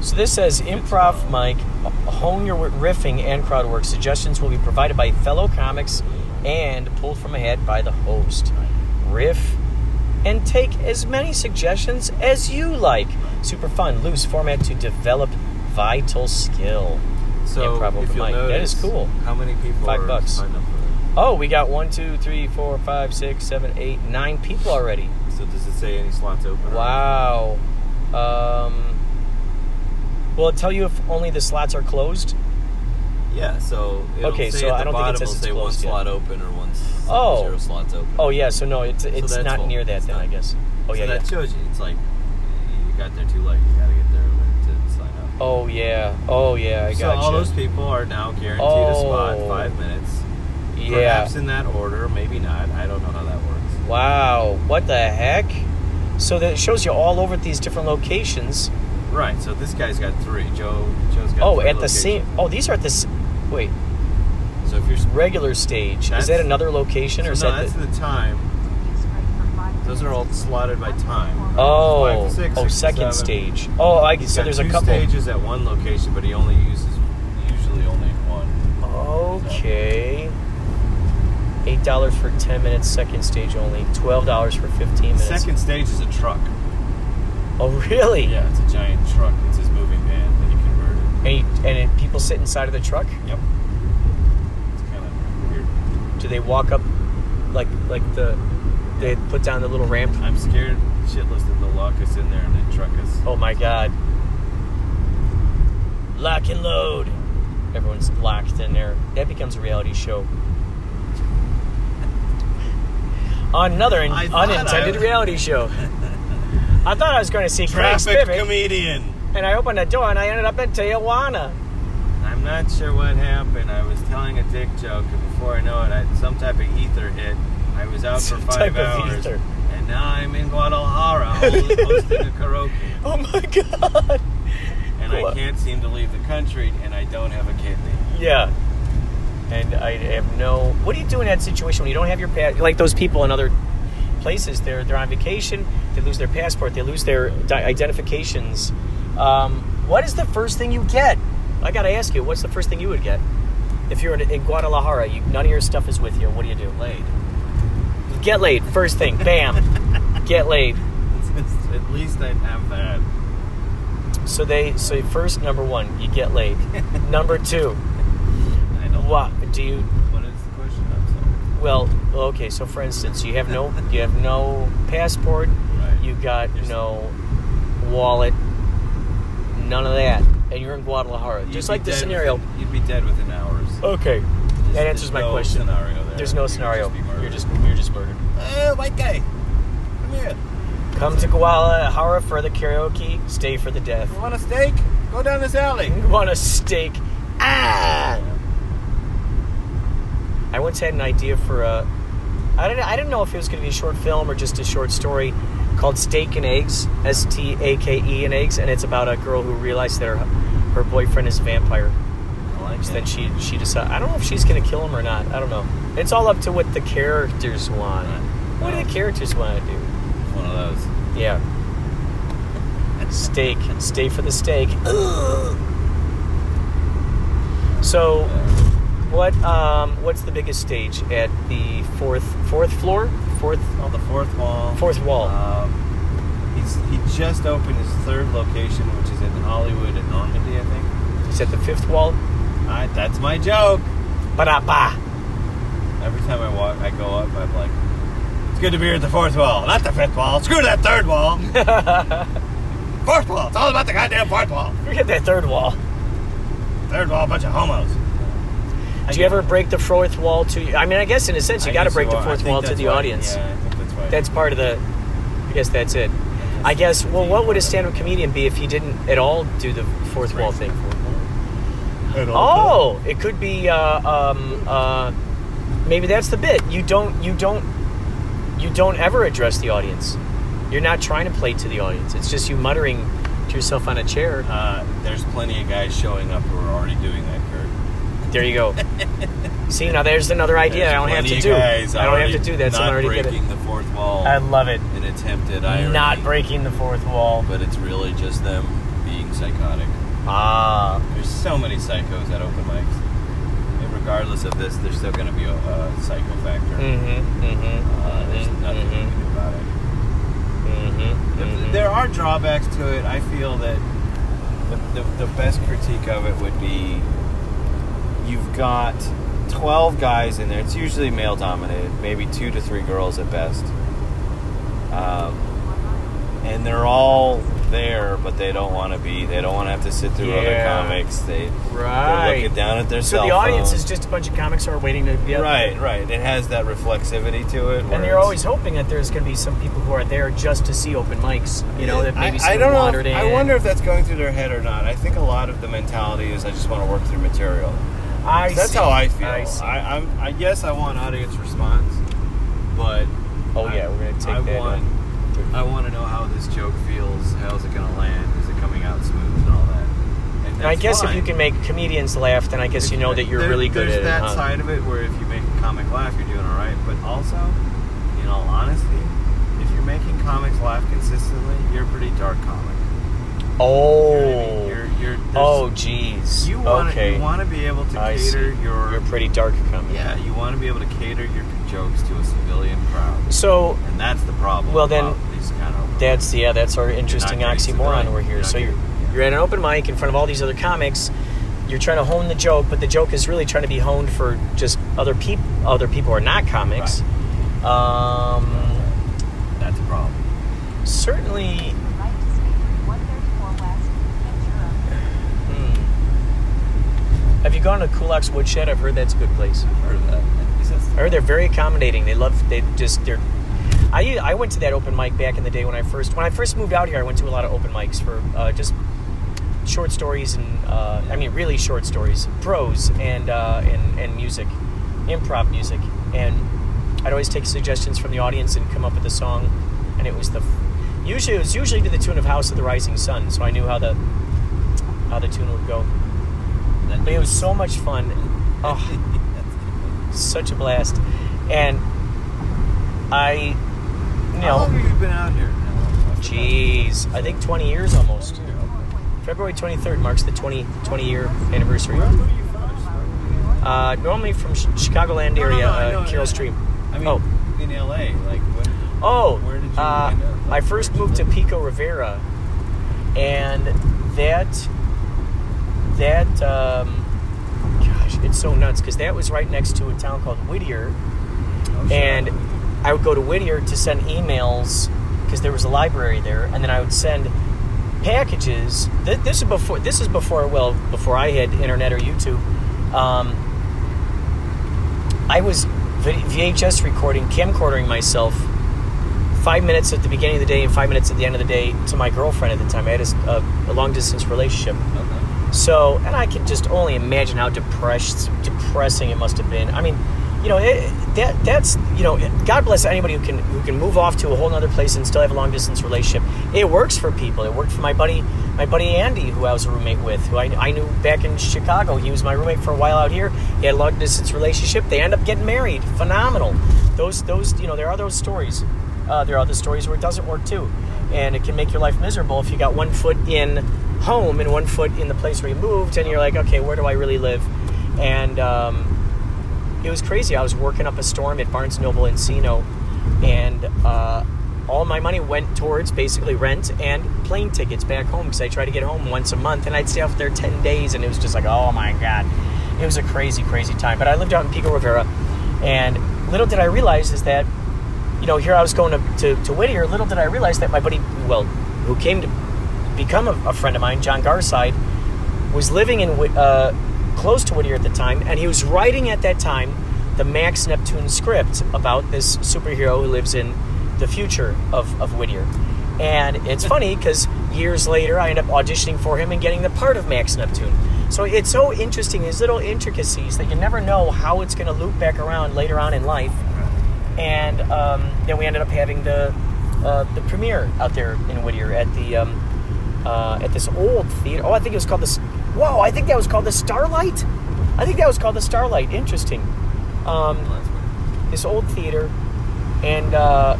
So this says improv mic, hone your riffing and crowd work. Suggestions will be provided by fellow comics and pulled from a hat by the host. Riff and take as many suggestions as you like. Super fun, loose format to develop vital skill. So Improv if you'll mic. Notice, is cool. How many people Five are bucks. Signed up for Oh, we got one, two, three, four, five, six, seven, eight, nine people already. So does it say any slots open? Wow. Um, will it tell you if only the slots are closed? Yeah. So it'll Okay, so at I the don't think it bottom says it'll it's say one closed yet. slot open or one Oh. zero slots open. Oh yeah, so no, it's it's that's not full. near that It's then, I guess. Oh so yeah, that yeah. shows you. It's like you got there too late. You got to get there to sign up. Oh yeah. Oh yeah, I so got all those people are now guaranteed a spot, in five minutes. Yeah. Perhaps in that order, maybe not. I don't know how that works. Wow. What the heck? So that shows you all over at these different locations. Right. So this guy's got three. Joe. Joe's got. Oh, at the same. Oh, these are at the. s- Wait, So if you're. regular stage. Is that another location or is so no, that? that's the, the time. Straight for five Those are all slotted by time. oh, five to six, oh, six to second seven. stage. Oh, I He's so there's a couple. stages at one location, but he only uses usually only one. Okay. Eight dollars for ten minutes. Second stage only. Twelve dollars for fifteen minutes. Second stage is a truck. Oh really? Yeah, it's a giant truck. It's his moving van that he converted. And, he, and it, people sit inside of the truck. Yep. It's kind of weird. Do they walk up like like the they put down the little ramp? I'm scared shitless that they'll lock us in there and then truck us. Oh my god. Lock and load. Everyone's locked in there. That becomes a reality show. Another unintended reality show. I thought I was going to see Craig Traffic Spivek, comedian. and I opened the door and I ended up in Tijuana. I'm not sure what happened. I was telling a dick joke, and before I know it, I, some type of ether hit. I was out for Some five type of hours, ether. and now I'm in Guadalajara hosting a karaoke, Oh my god. and I can't seem to leave the country, and I don't have a kidney. Yeah. And I have no. What do you do in that situation when you don't have your pass? Like those people in other places, they're they're on vacation. They lose their passport. They lose their di- identifications. Um, what is the first thing you get? I gotta ask you. What's the first thing you would get if you're in, in Guadalajara? You, none of your stuff is with you. What do you do? Laid. Get laid. First thing. Bam. get laid. At least I'd have that. So they. So first, number one, you get laid. number two. What do you? What is the question? Well, okay. So, for instance, you have no you have no passport, Right. you got no wallet, none of that, and you're in Guadalajara. You'd Just like the scenario. Within, you'd be dead within hours. Okay, There's- that answers my no question. Scenario there. There's no You'd scenario. just. You're just you're just murdered. Hey, white guy, come here. Come to Guadalajara for the karaoke. Stay for the death. You want a steak? Go down this alley. You want a steak? Ah! I once had an idea for a. I didn't. I didn't know if it was going to be a short film or just a short story called "Steak and Eggs." S T A K E and eggs, and it's about a girl who realized that her her boyfriend is a vampire. Like So then she she decided. I don't know if she's going to kill him or not. I don't know. It's all up to what the characters want. What do the characters want to do? One of those. Yeah. Steak. Stay for the steak. So, what um, what's the biggest stage at the fourth fourth floor? Fourth Oh, the fourth wall. fourth wall. Um, he's he just opened his third location, which is in Hollywood and Normandy, I think. Is that the fifth wall? I, that's my joke. Ba-da-ba. Every time I walk, I go up. I'm like, it's good to be here at the fourth wall, not the fifth wall. Screw that third wall. fourth wall. It's all about the goddamn fourth wall. Forget that third wall. Third wall, bunch of homos. Do you ever break the fourth wall to? I mean, I guess in a sense, you got to break so. the fourth wall to the right. audience. Yeah, I think that's right. That's part of the. I guess that's it. I guess. Well, what would a stand-up comedian be if he didn't at all do the fourth wall thing? Oh, it could be. Uh, um, uh, maybe that's the bit. You don't. You don't. You don't ever address the audience. You're not trying to play to the audience. It's just you muttering to yourself on a chair. Uh, there's plenty of guys showing up who are already doing that. There you go. See, now there's another idea. I don't have to do. guys I don't have to do that. So I Not already did breaking it. the fourth wall. I love it. an attempted irony. Not breaking the fourth wall. But it's really just them being psychotic. Ah. There's so many psychos at open mics. And regardless of this, there's still going to be a, a psycho factor. Mm-hmm. Mm-hmm. Uh, there's nothing you can do about it. Mm-hmm. Th- There are drawbacks to it. I feel that the, the, the best critique of it would be you've got 12 guys in there. It's usually male dominated, maybe two to three girls at best. Um, and they're all there, but they don't want to be. They don't want to have to sit through other comics. They, Right. they're looking down at their So the audience phone. is just a bunch of comics who are waiting to be up Right, right. It has that reflexivity to it. And you're always hoping that there's going to be some people who are there just to see open mics. You know, that maybe I, I don't know. If, in. I wonder if that's going through their head or not. I think a lot of the mentality is I just want to work through material. I that's see. how I feel. I see. I, I'm, I guess I want audience response, but oh I- yeah, we're going to take I that. want, I want to know how this joke feels. How's it going to land? Is it coming out smooth and all that? And And I that's guess if you can make comedians laugh, then I guess you know that you're There- really good at there's at that it. huh? side of it where if you make a comic laugh, you're doing all right. But also, in all honesty, if you're making comics laugh consistently, you're a pretty dark comic. Oh. You know what I mean? You're, you're, there's- oh, jeez. You want to okay. you want to be able to I cater see. your You're pretty dark comic. yeah you want to be able to cater your jokes to a civilian crowd, So and that's the problem. Well, then, kind of that's yeah, that's our interesting oxymoron we're here. You're So you're getting- you're at an open mic in front of all these other comics. You're trying to hone the joke, but the joke is really trying to be honed for just other people. Other people who are not comics. Um, that's a problem. certainly. Right to speaker 134 West, Ventura. hmm. Have you gone to Kulak's Woodshed? I've heard that's a good place. I've heard of that I heard they're very accommodating. They love. They just they're. I I went to that open mic back in the day when I first when I first moved out here. I went to a lot of open mics for uh, just short stories and uh, I mean really short stories, prose and uh, and and music, improv music, and I'd always take suggestions from the audience and come up with a song, and it was the usually it was usually to the tune of House of the Rising Sun, so I knew how the how the tune would go. But it was so much fun. Oh, such a blast. And I, you How know, long have you been out here? jeez, I think 20 years almost. February 23rd marks the 20, 20 year anniversary. Where, where are you from? Just where were you? Uh, normally from Ch- Chicagoland No, no, area, no, uh, Carol. Stream. I mean, oh, in LA, like when? oh, where did you uh? I first moved to Pico Rivera, and that, that, um, gosh, it's so nuts because that was right next to a town called Whittier. Oh, sure. and I would go to Whittier to send emails because there was a library there, and then I would send packages. Th- This is before. This is before. Well, before I had internet or YouTube. Um, I was v- VHS recording, camcordering myself. Five minutes at the beginning of the day and five minutes at the end of the day to my girlfriend at the time. I had a long distance relationship. Okay. So, and I can just only imagine how depressed, depressing it must have been. I mean, you know, it, that that's you know, God bless anybody who can who can move off to a whole other place and still have a long distance relationship. It works for people. It worked for my buddy, my buddy Andy, who I was a roommate with, who I, I knew back in Chicago. He was my roommate for a while out here. He had a long distance relationship. They end up getting married. Phenomenal. Those those you know, there are those stories. Uh, there are other stories where it doesn't work too, and it can make your life miserable if you got one foot in home and one foot in the place where you moved, and you're like, okay, where do I really live? And um, it was crazy. I was working up a storm at Barnes Noble Encino, and uh, all my money went towards basically rent and plane tickets back home because I try to get home once a month, and I'd stay off there ten days, and it was just like, oh my god, it was a crazy, crazy time. But I lived out in Pico Rivera, and little did I realize is that you know, here I was going to, to, to Whittier. Little did I realize that my buddy, well, who came to become a, a friend of mine, John Garside, was living in uh, close to Whittier at the time, and he was writing at that time the Max Neptune script about this superhero who lives in the future of, of Whittier. And it's funny because years later, I end up auditioning for him and getting the part of Max Neptune. So it's so interesting, these little intricacies that you never know how it's going to loop back around later on in life and um, then we ended up having the uh, the premiere out there in Whittier at the um, uh, at this old theater. Oh, I think it was called the. S- Whoa, I think that was called the Starlight. I think that was called the Starlight. Interesting. Um, this old theater, and uh,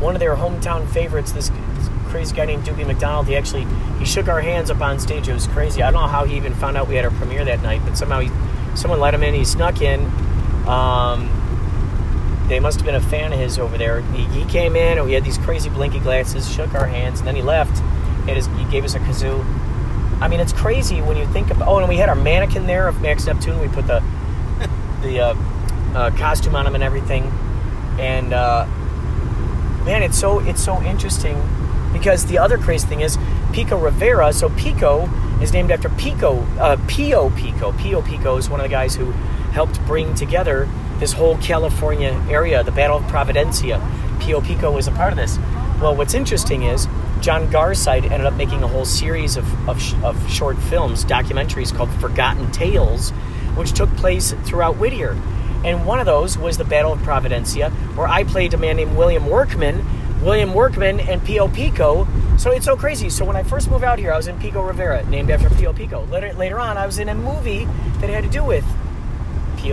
one of their hometown favorites, this, this crazy guy named Doobie McDonald. He actually he shook our hands up on stage. It was crazy. I don't know how he even found out we had our premiere that night, but somehow he someone let him in. He snuck in. Um, they must have been a fan of his over there. He, he came in, and we had these crazy blinky glasses, shook our hands, and then he left. He, his, he gave us a kazoo. I mean, it's crazy when you think about. Oh, and we had our mannequin there of Max Neptune. We put the the uh, uh, costume on him and everything, and uh, man, it's so it's so interesting because the other crazy thing is Pico Rivera. So Pico is named after Pico, uh, Pio Pico. Pio Pico is one of the guys who helped bring together this whole California area, the Battle of Providencia. Pio Pico was a part of this. Well, what's interesting is John Garside ended up making a whole series of, of, of short films, documentaries called Forgotten Tales, which took place throughout Whittier. And one of those was the Battle of Providencia, where I played a man named William Workman. William Workman and Pio Pico. So it's so crazy. So when I first moved out here, I was in Pico Rivera, named after Pio Pico. Later, later on, I was in a movie that had to do with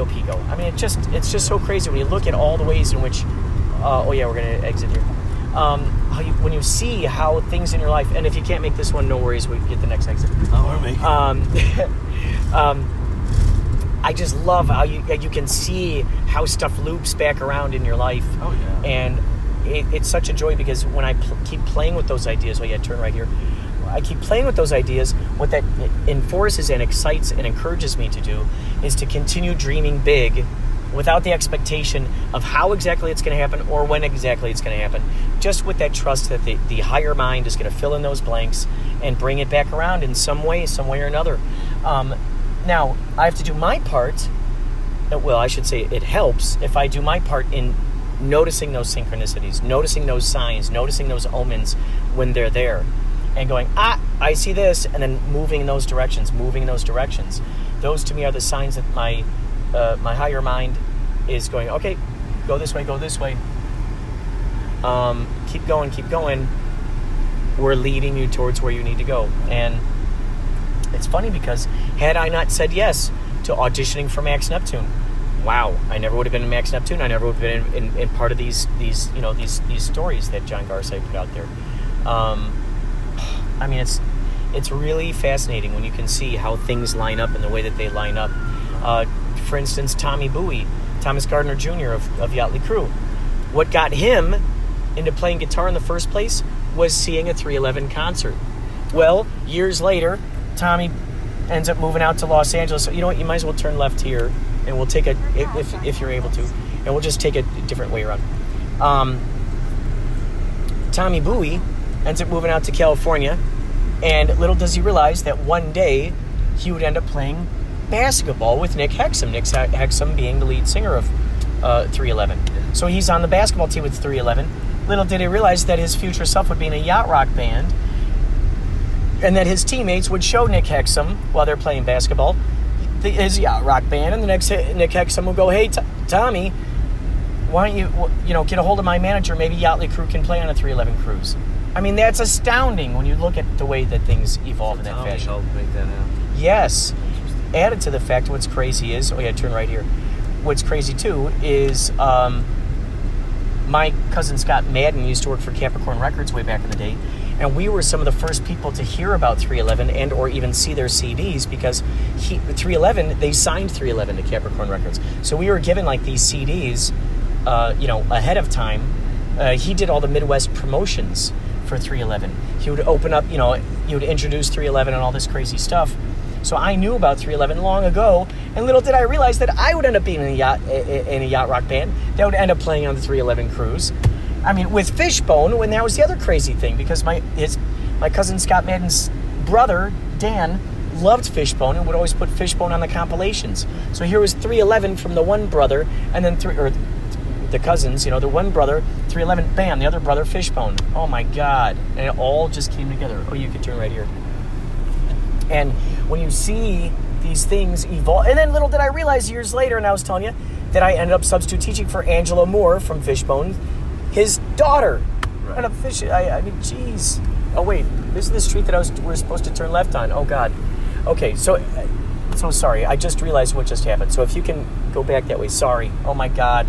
Pico. I mean, it just it's just so crazy when you look at all the ways in which. Uh, oh yeah, we're gonna exit here. Um, how you, when you see how things in your life, and if you can't make this one, no worries, we get the next exit. Oh. Um, um, I just love how you you can see how stuff loops back around in your life. Oh, yeah. And it, it's such a joy because when I pl- keep playing with those ideas, oh yeah, turn right here. I keep playing with those ideas. What that enforces and excites and encourages me to do is to continue dreaming big without the expectation of how exactly it's going to happen or when exactly it's going to happen. Just with that trust that the, the higher mind is going to fill in those blanks and bring it back around in some way, some way or another. Um, now, I have to do my part. uh, Well, I should say it helps if I do my part in noticing those synchronicities, noticing those signs, noticing those omens when they're there. And going, ah, I see this, and then moving in those directions, moving in those directions. Those to me are the signs that my uh, my higher mind is going, okay, go this way, go this way. Um, keep going, keep going. We're leading you towards where you need to go. And it's funny because had I not said yes to auditioning for Max Neptune, wow, I never would have been in Max Neptune. I never would have been in, in, in part of these these you know these these stories that John Garside put out there. Um, I mean, it's it's really fascinating when you can see how things line up and the way that they line up. Uh, for instance, Tommy Bowie, Thomas Gardner Jr. of, of Yachtly Crew. What got him into playing guitar in the first place was seeing a 311 concert. Well, years later, Tommy ends up moving out to Los Angeles. So you know what? You might as well turn left here, and we'll take a if if, you're able to, and we'll just take a different way around. Um, Tommy Bowie ends up moving out to California, and little does he realize that one day he would end up playing basketball with Nick Hexum. Nick Hexum being the lead singer of uh, 311. So he's on the basketball team with 311. Little did he realize that his future self would be in a yacht rock band, and that his teammates would show Nick Hexum while they're playing basketball the, his yacht rock band, and the next Nick Hexum will go, "Hey, T- Tommy, why don't you you know get a hold of my manager? Maybe Yachtly Crew can play on a 311 cruise." I mean, that's astounding when you look at the way that things evolve in that Tommy fashion. helped make that happen. Yes. Added to the fact, what's crazy is, oh yeah, turn right here. What's crazy too is um, my cousin Scott Madden used to work for Capricorn Records way back in the day, and we were some of the first people to hear about 311 and or even see their CDs because he, 311 they signed 311 to Capricorn Records, so we were given like these CDs, uh, you know, ahead of time. Uh, he did all the Midwest promotions for 311. He would open up, you know, he would introduce 311 and all this crazy stuff. So I knew about 311 long ago, and little did I realize that I would end up being in a yacht in a yacht rock band that would end up playing on the 311 cruise. I mean, with Fishbone, when that was the other crazy thing because my his my cousin Scott Madden's brother Dan loved Fishbone and would always put Fishbone on the compilations. So here was 311 from the one brother, and then three or the cousins, you know, the one brother 311, bam, the other brother Fishbone. Oh my God! And it all just came together. Oh, you could turn right here. And when you see these things evolve, and then little did I realize years later, and I was telling you that I ended up substitute teaching for Angelo Moore from Fishbone, his daughter. Right. And a fish. I, I mean, jeez. Oh wait, this is the street that I was we're supposed to turn left on. Oh God. Okay, so so sorry. I just realized what just happened. So if you can go back that way, sorry. Oh my God,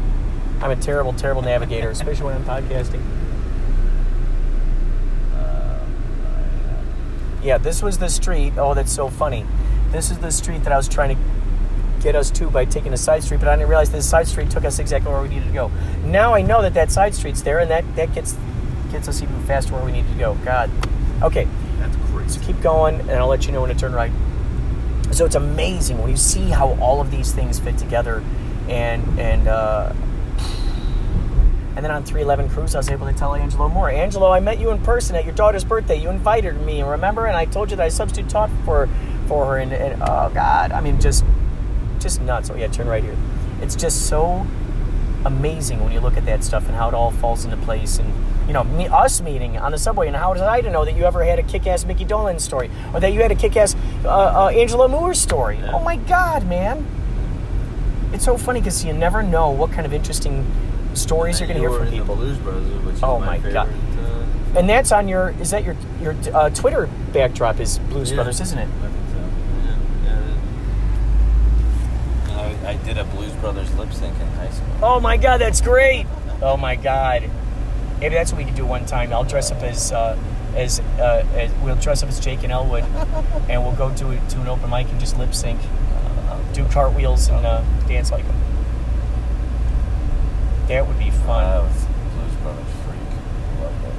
I'm a terrible, terrible navigator, especially when I'm podcasting. Yeah, this was the street. Oh, that's so funny. This is the street that I was trying to get us to by taking a side street, but I didn't realize this side street took us exactly where we needed to go. Now I know that that side street's there, and that that gets gets us even faster where we need to go. God. Okay, That's crazy. so keep going, and I'll let you know when to turn right. So it's amazing when you see how all of these things fit together, and and uh, and then on 311 Cruise, I was able to tell Angelo Moore. Angelo, I met you in person at your daughter's birthday. You invited me, remember? And I told you that I substitute taught for for her. And, and oh God, I mean, just just nuts. Oh yeah, turn right here. It's just so amazing when you look at that stuff and how it all falls into place. And you know, me, us meeting on the subway, and how was I to know that you ever had a kick-ass Mickey Dolan story, or that you had a kick-ass uh, uh, Angelo Moore story? Oh my God, man! It's so funny because you never know what kind of interesting stories you're going to hear from people. The Blues Brothers, Oh my, my. God. Uh, And that's on your is that your your uh, Twitter backdrop is Blues yeah, Brothers, isn't it? I think so. Yeah, yeah. I, I did a Blues Brothers lip sync in high school. Oh my God, that's great! Oh my God, maybe that's what we could do one time. I'll dress up as uh, as, uh, as we'll dress up as Jake and Elwood, and we'll go to to an open mic and just lip sync, uh, do cartwheels and uh, dance like them. That would be I fun. was Blues Brothers freak. Loved it.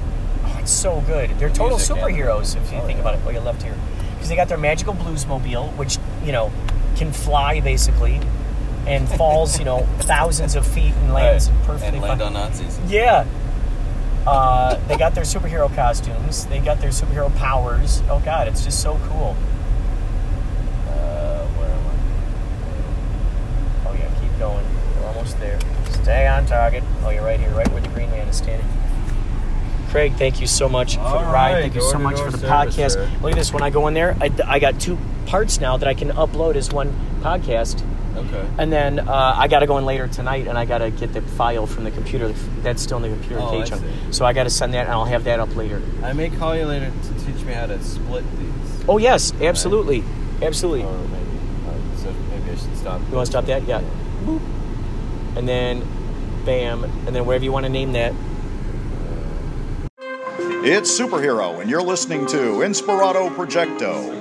Oh, it's so good. They're total superheroes if you Oh, think yeah. about it. Oh, you left here because they got their magical bluesmobile, which you know can fly basically, and falls you know thousands of feet and lands Right. perfectly And land fine. on Nazis. Yeah. Uh, they got their superhero costumes. They got their superhero powers. Oh God, it's just so cool. Uh, where am Oh yeah, keep going. We're almost there. Stay on target. Oh, you're right here, right where the green man is standing. Craig, thank you so much for All the ride. right, Thank you so much for the service, podcast. sir. Look at this. When I go in there, I, I got two parts now that I can upload as one podcast. Okay. And then uh, I got to go in later tonight, and I got to get the file from the computer. That's still in the computer Oh, I cage. see. So I got to send that, and I'll have that up later. I may call you later to teach me how to split these. Oh yes, absolutely, absolutely. Or maybe. Uh, so maybe I should stop. You want to stop that? Yeah. Boop. And then, bam, and then wherever you want to name that. It's Superhero, and you're listening to Inspirato Projecto.